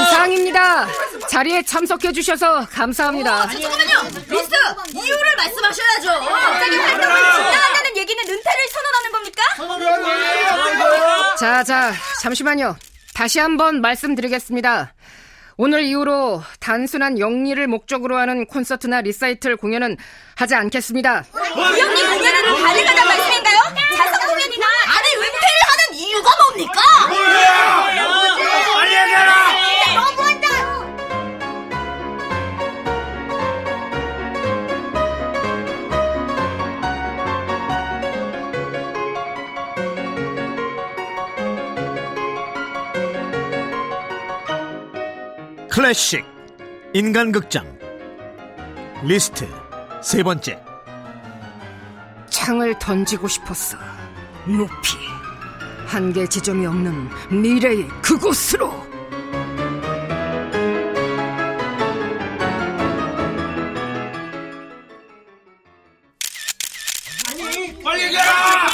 이상입니다. 자리에 참석해 주셔서 감사합니다. 어, 잠깐만요. 리스트 이유를 말씀하셔야죠. 갑자기 활동을 중단한다는 얘기는 은퇴를 선언하는 겁니까? 자, 자, 잠시만요. 다시 한번 말씀드리겠습니다. 오늘 이후로 단순한 영리를 목적으로 하는 콘서트나 리사이틀 공연은 하지 않겠습니다. 비영리 공연은 가능하단 말씀인가요? 자선 공연이나 아니 은퇴를 하는 이유가 뭡니까? 클래식 인간극장 리스트 세 번째 창을 던지고 싶었어. 높이. 한계 지점이 없는 미래의 그곳으로. 빨리 얘기해라!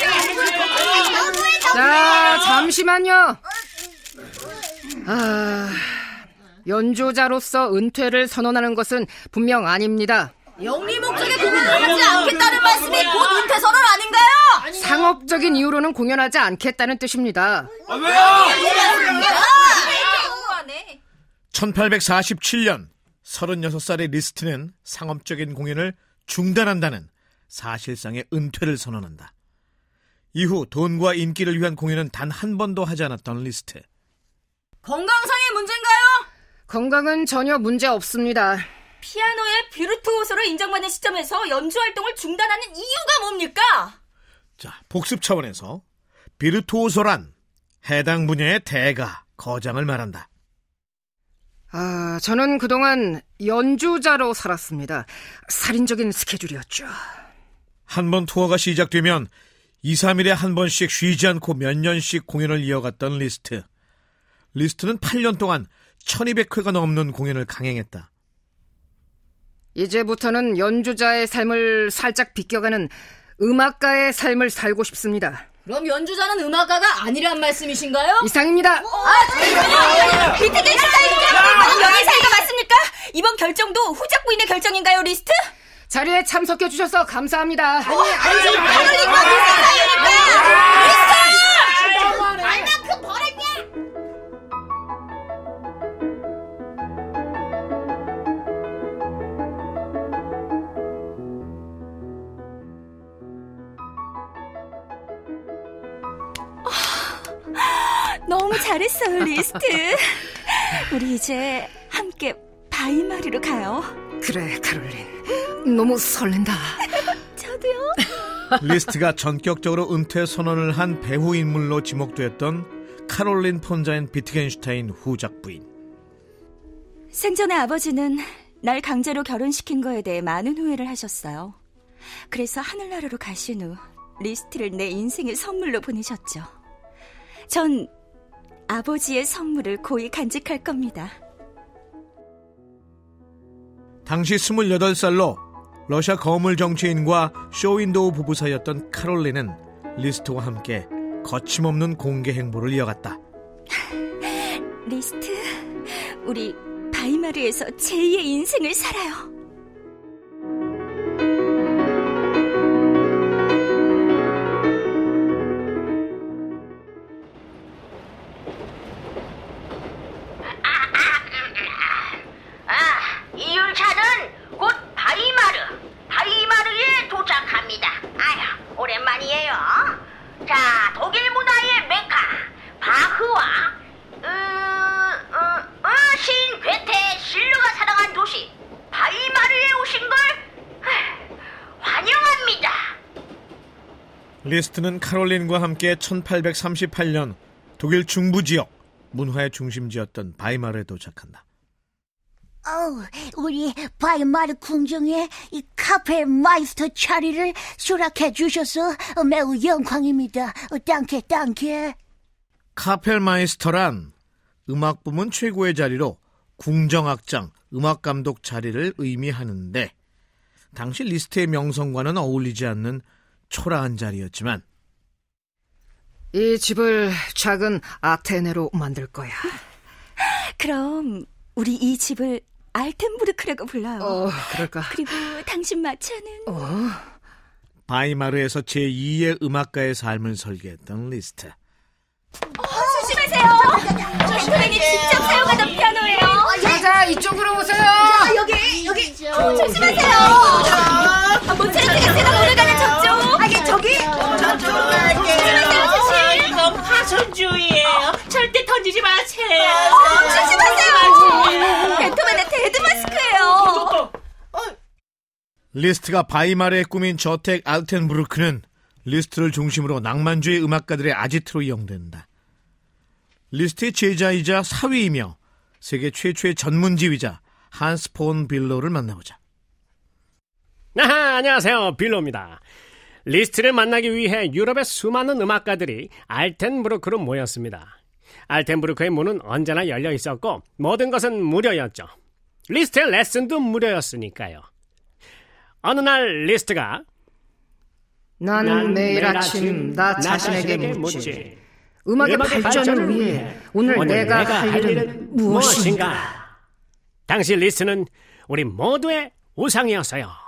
자, 잠시만요. 아, 연주자로서 은퇴를 선언하는 것은 분명 아닙니다. 영리 목적의 공연을 하지 않겠다는 말씀이 곧 은퇴 선언 아닌가요? 상업적인 이유로는 공연하지 않겠다는 뜻입니다. 아, 왜요? 너무하네. 1847년 36살의 리스트는 상업적인 공연을 중단한다는 사실상의 은퇴를 선언한다. 이후 돈과 인기를 위한 공연은 단 한 번도 하지 않았던 리스트. 건강상의 문제인가요? 건강은 전혀 문제 없습니다. 피아노의 비르투오소로 인정받는 시점에서 연주 활동을 중단하는 이유가 뭡니까? 자, 복습 차원에서 비르투오소란 해당 분야의 대가, 거장을 말한다. 아, 저는 그동안 연주자로 살았습니다. 살인적인 스케줄이었죠. 한 번 투어가 시작되면 2, 3일에 한 번씩 쉬지 않고 몇 년씩 공연을 이어갔던 리스트. 리스트는 8년 동안 1200회가 넘는 공연을 강행했다. 이제부터는 연주자의 삶을 살짝 비껴가는 음악가의 삶을 살고 싶습니다. 그럼 연주자는 음악가가 아니란 말씀이신가요? 이상입니다. 스타일인가? 연인 사이가 맞습니까? 이번 결정도 후작 부인의 결정인가요, 리스트? 자리에 참석해 주셔서 감사합니다. 아니, 카롤린과 비슷한 사이니까! 리스트! 잘했어요, 리스트. 우리 이제 함께 바이마르로 가요. 그래, 카롤린. 너무 설렌다. 저도요. 리스트가 전격적으로 은퇴 선언을 한 배후 인물로 지목되었던 카롤린 폰 자인 비트겐슈타인 후작 부인. 생전에 아버지는 날 강제로 결혼시킨 거에 대해 많은 후회를 하셨어요. 그래서 하늘나라로 가신 후 리스트를 내 인생의 선물로 보내셨죠. 전 아버지의 선물을 고이 간직할 겁니다. 당시 28살로 러시아 거물 정치인과 쇼윈도우 부부 사이였던 카롤린은 리스트와 함께 거침없는 공개 행보를 이어갔다. 리스트, 우리 바이마르에서 제2의 인생을 살아요. 리스트는 카롤린과 함께 1838년 독일 중부 지역 문화의 중심지였던 바이마르에 도착한다. 어우, 우리 바이마르 궁정에 이 Kapellmeister 자리를 수락해 주셔서 매우 영광입니다. Danke Danke. Kapellmeister란 음악 부문 최고의 자리로 궁정악장, 음악 감독 자리를 의미하는데 당시 리스트의 명성과는 어울리지 않는 초라한 자리였지만 이 집을 작은 아테네로 만들 거야. 그럼 우리 이 집을 알텐부르크라고 불러요. 어, 그럴까? 그리고 당신 마차는 어? 바이마르에서 제2의 음악가의 삶을 설계했던 리스트. 조심하세요. 베토벤이 직접 사용하던 피아노예요. 자자, 이쪽으로 오세요. 여기 여기 조심하세요. 아, 모차르트가 제가 오래가는 저쪽. 아, 저기. 조심하세요, 조심. 이건 파손주의예요. 절대 던지지 마세요. 조심하세요. 베토벤의 데드 마스크예요. 리스트가 바이마르에 꾸민 저택 알텐부르크는 리스트를 중심으로 낭만주의 음악가들의 아지트로 이용된다. 리스트의 제자이자 사위이며 세계 최초의 전문지휘자 한스 폰 뷜로를 만나보자. 아하, 안녕하세요. 뷜로입니다. 리스트를 만나기 위해 유럽의 수많은 음악가들이 알텐부르크로 모였습니다. 알텐부르크의 문은 언제나 열려 있었고 모든 것은 무료였죠. 리스트의 레슨도 무료였으니까요. 어느 날 리스트가 난 매일 아침 나 자신에게 묻지. 음악의 발전을 위해 오늘 내가 할 일은 무엇인가? 당시 리스트는 우리 모두의 우상이었어요.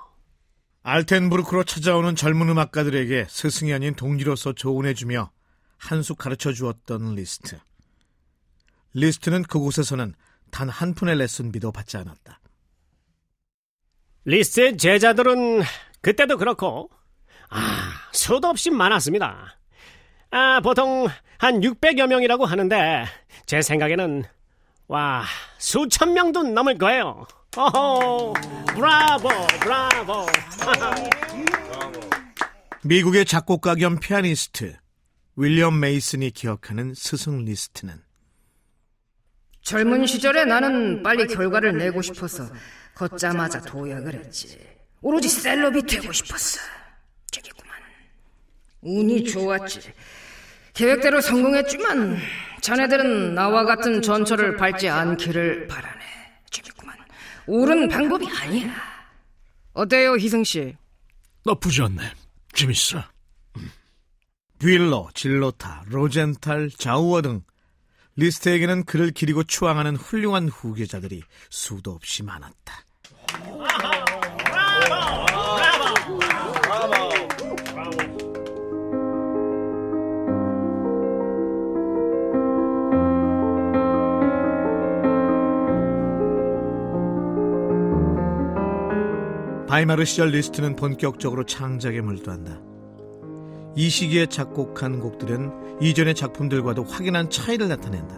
알텐부르크로 찾아오는 젊은 음악가들에게 스승이 아닌 동지로서 조언해주며 한 수 가르쳐 주었던 리스트. 리스트는 그곳에서는 단 한 푼의 레슨비도 받지 않았다. 리스트의 제자들은 그때도 그렇고 아 수도 없이 많았습니다. 아 보통 한 600여 명이라고 하는데 제 생각에는 와 수천 명도 넘을 거예요. 오호 브라보 브라보 미국의 작곡가 겸 피아니스트 윌리엄 메이슨이 기억하는 스승 리스트는 젊은 시절에 나는 빨리 결과를 내고 싶어서 걷자마자 도약을 했지. 오로지 celeb이 되고 싶었어. 저기구만. 운이 좋았지. 계획대로 성공했지만 자네들은 나와 같은 전철을 밟지 않기를 바라네. 저기구만. 옳은 방법이 아니야. 어때요, 희승 씨? 나쁘지 않네. 재밌어. 뷜로, 질로티, 로젠탈, 자우어 등 리스트에게는 그를 기리고 추앙하는 훌륭한 후계자들이 수도 없이 많았다. 바이마르 시절 리스트는 본격적으로 창작에 몰두한다. 이 시기에 작곡한 곡들은 이전의 작품들과도 확연한 차이를 나타낸다.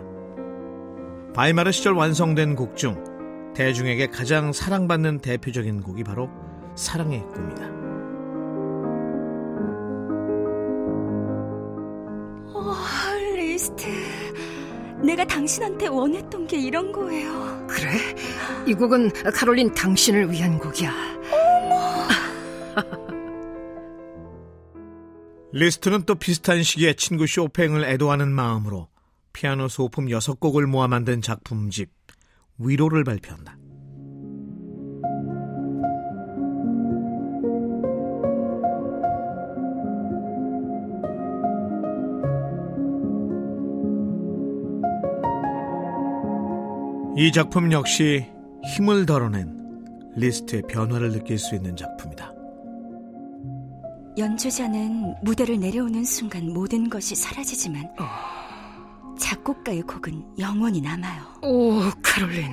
바이마르 시절 완성된 곡 중 대중에게 가장 사랑받는 대표적인 곡이 바로 사랑의 꿈이다. 어, 리스트. 내가 당신한테 원했던 게 이런 거예요. 그래? 이 곡은 카롤린 당신을 위한 곡이야. 리스트는 또 비슷한 시기에 친구 쇼팽을 애도하는 마음으로 피아노 소품 6곡을 모아 만든 작품집 위로를 발표한다. 이 작품 역시 힘을 덜어낸 리스트의 변화를 느낄 수 있는 작품이다. 연주자는 무대를 내려오는 순간 모든 것이 사라지지만 작곡가의 곡은 영원히 남아요. 오, 카롤린.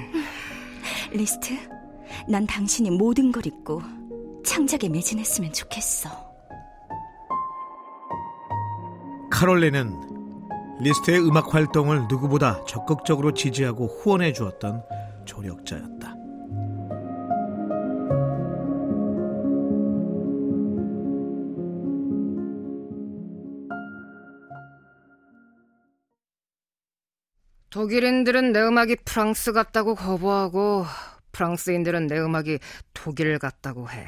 리스트, 난 당신이 모든 걸 잊고 창작에 매진했으면 좋겠어. 카롤린은 리스트의 음악 활동을 누구보다 적극적으로 지지하고 후원해 주었던 조력자였다. 독일인들은 내 음악이 프랑스 같다고 거부하고 프랑스인들은 내 음악이 독일 같다고 해.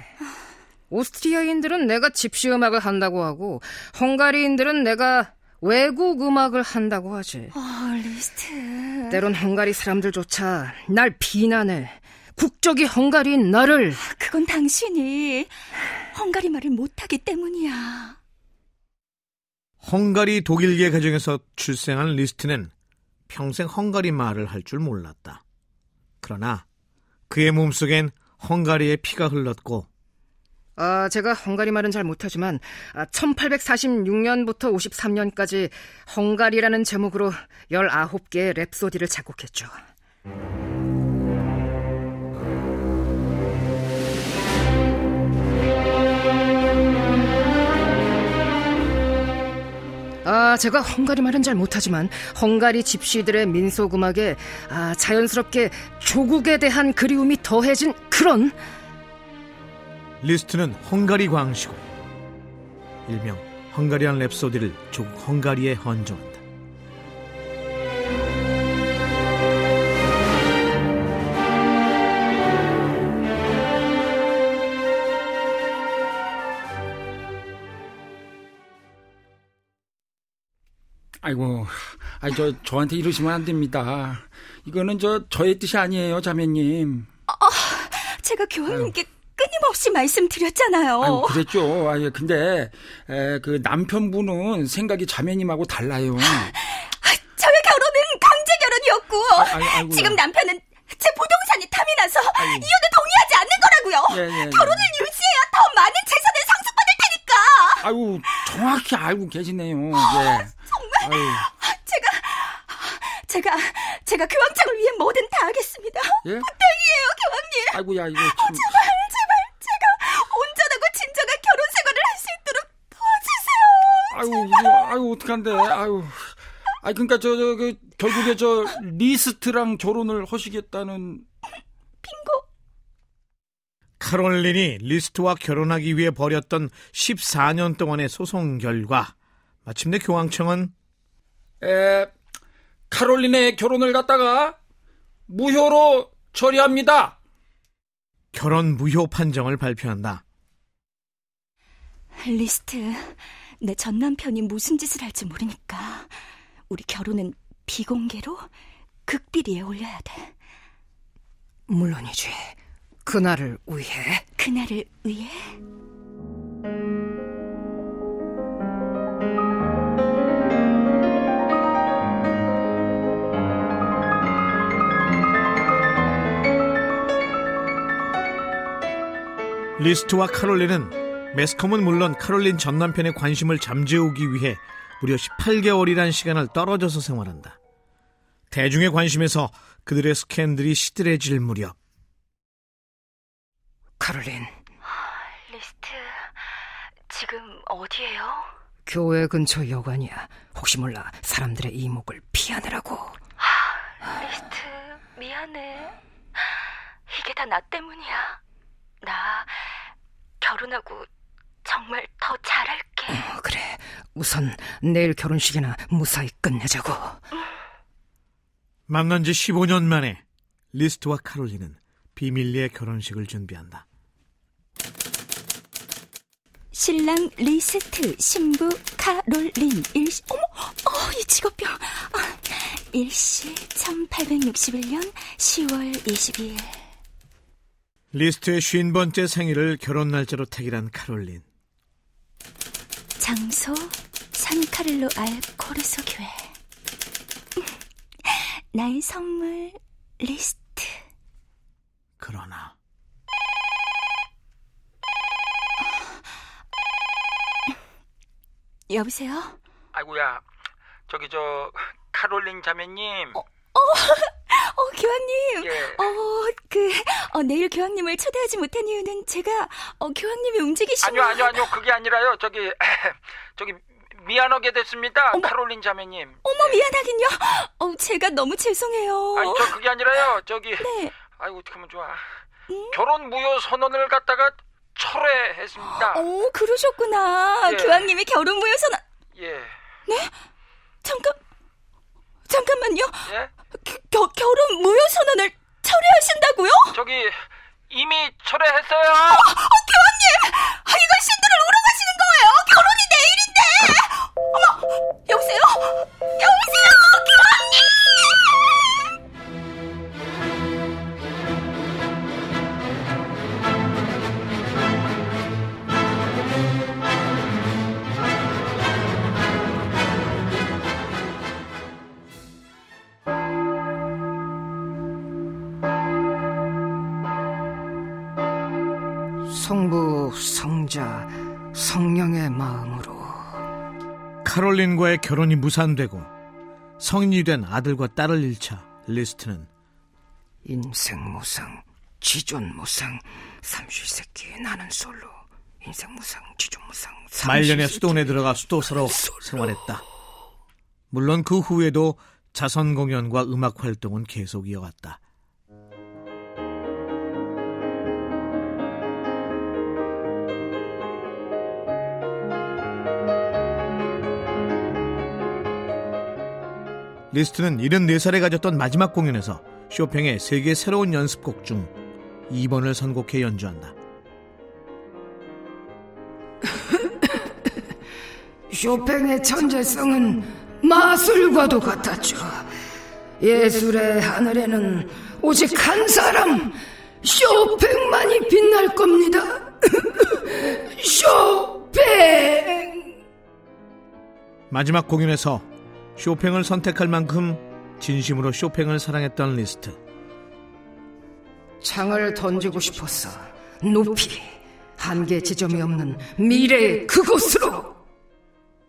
오스트리아인들은 내가 집시 음악을 한다고 하고 헝가리인들은 내가 외국 음악을 한다고 하지. 어, 리스트. 때론 헝가리 사람들조차 날 비난해. 국적이 헝가리인 나를. 그건 당신이 헝가리 말을 못하기 때문이야. 헝가리 독일계 가정에서 출생한 리스트는 평생 헝가리 말을 할 줄 몰랐다. 그러나 그의 몸속엔 헝가리의 피가 흘렀고 아, 제가 헝가리 말은 잘 못하지만 1846년부터 53년까지 헝가리라는 제목으로 19개의 랩소디를 작곡했죠. 아, 제가 헝가리 말은 잘 못하지만 헝가리 집시들의 민속 음악에 아, 자연스럽게 조국에 대한 그리움이 더해진 그런 리스트는 헝가리 광시곡 일명 Hungarian Rhapsody를 조국 헝가리에 헌정한다. 아이고, 아니 저 저한테 이러시면 안 됩니다. 이거는 저 저의 뜻이 아니에요, 자매님. 어, 제가 교황님께 끊임없이 말씀드렸잖아요. 아유, 그랬죠. 아, 예, 근데 에, 그 남편분은 생각이 자매님하고 달라요. 저의 결혼은 강제 결혼이었고 아, 아이고야. 지금 남편은 제 부동산이 탐이 나서 이혼에 동의하지 않는 거라고요. 예, 예, 예. 결혼을 유지해야 더 많은 재산을 상속받을 테니까. 아유, 정확히 알고 계시네요. 예. 아유, 제가 제가 제가 교황청을 위해 뭐든 다 하겠습니다. 예? 부탁이에요, 교황님. 아이고야, 이거 참. 제발 제발 제가 온전하고 진정한 결혼 생활을 할 수 있도록 도와주세요. 아유, 이거, 아유, 어떡한데, 아유. 아, 그러니까 저, 저, 그, 결국에 저 리스트랑 결혼을 하시겠다는. 빙고. 카롤린이 리스트와 결혼하기 위해 벌였던 14년 동안의 소송 결과 마침내 교황청은 에, 카롤린의 결혼을 갖다가 무효로 처리합니다. 결혼 무효 판정을 발표한다. 리스트, 내 전 남편이 무슨 짓을 할지 모르니까 우리 결혼은 비공개로 극비리에 올려야 돼. 물론이지. 그날을 위해. 그날을 위해. 리스트와 카롤린은 매스컴은 물론 카롤린 전 남편의 관심을 잠재우기 위해 무려 18개월이란 시간을 떨어져서 생활한다. 대중의 관심에서 그들의 스캔들이 시들해질 무렵 카롤린, 리스트, 지금 어디에요? 교회 근처 여관이야. 혹시 몰라 사람들의 이목을 피하느라고. 리스트, 미안해. 이게 다 나 때문이야. 나 결혼하고 정말 더 잘할게. 어, 그래. 우선 내일 결혼식이나 무사히 끝내자고. 만난 지 15년 만에 리스트와 카롤린은 비밀리에 결혼식을 준비한다. 신랑 리스트, 신부 카롤린, 일시, 어머, 어, 이 직업병. 아, 일시 1861년 10월 22일. 리스트의 50번째 생일을 결혼 날짜로 택일한 카롤린. 장소 산카를로 알 코르소 교회. 나의 선물 리스트. 그러나 여보세요? 아이고야, 저기 저 카롤린 자매님. 어, 교황님. 예. 어, 그, 어, 내일 교황님을 초대하지 못한 이유는 제가, 어, 교황님이 움직이시면. 아니요, 아니요, 아니요. 그게 아니라요. 저기 저기 미안하게 됐습니다. 카롤린 자매님. 어머, 미안하긴요. 어, 제가 너무 죄송해요. 아니 저 그게 아니라요. 저기 네. 아이고 어떻게 하면 좋아. 결혼 무효 선언을 갖다가 철회했습니다. 어, 그러셨구나. 예. 교황님이 결혼 무효선, 예. 잠깐, 잠깐만요. 예? 겨, 결혼 무효 선언을 처리하신다고요? 저기 이미 철회했어요. 어, 카롤린과의 결혼이 무산되고 성인이 된 아들과 딸을 잃자 리스트는 인생 무상, 지존 무상, 삼시세끼 나는 솔로. 인생 무상, 지존 무상, 말년에 수도원에 들어가 수도사로 생활했다. 물론 그 후에도 자선 공연과 음악 활동은 계속 이어갔다. 리스트는 74살에 가졌던 마지막 공연에서 쇼팽의 세 개 새로운 연습곡 중 2번을 선곡해 연주한다. 쇼팽의 천재성은 마술과도 같았죠. 예술의 하늘에는 오직 한 사람, 쇼팽만이 빛날 겁니다. 쇼팽! 마지막 공연에서 쇼팽을 선택할 만큼 진심으로 쇼팽을 사랑했던 리스트. 창을 던지고 싶었어. 높이, 한계 지점이 없는 미래의 그곳으로!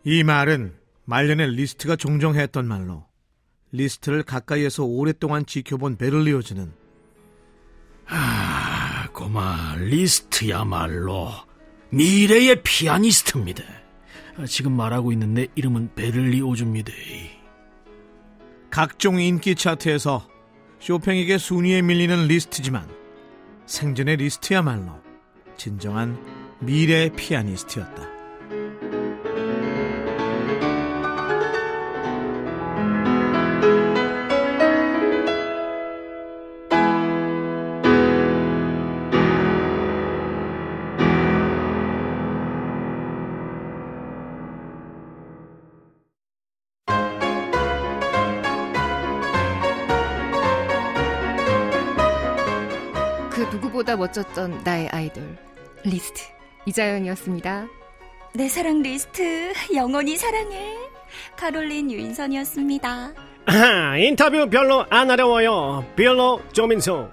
이 말은 말년에 리스트가 종종 했던 말로 리스트를 가까이에서 오랫동안 지켜본 베를리오즈는 아, 고마 리스트야말로 미래의 피아니스트입니다. 지금 말하고 있는 내 이름은 베를리 오즈입니다. 각종 인기 차트에서 쇼팽에게 순위에 밀리는 리스트지만 생전의 리스트야말로 진정한 미래 피아니스트였다. 누구보다 멋졌던 나의 아이돌 리스트 이자연이었습니다. 내 사랑 리스트 영원히 사랑해. 카롤린 유인선이었습니다. 인터뷰 별로 안 어려워요. 별로 조민수.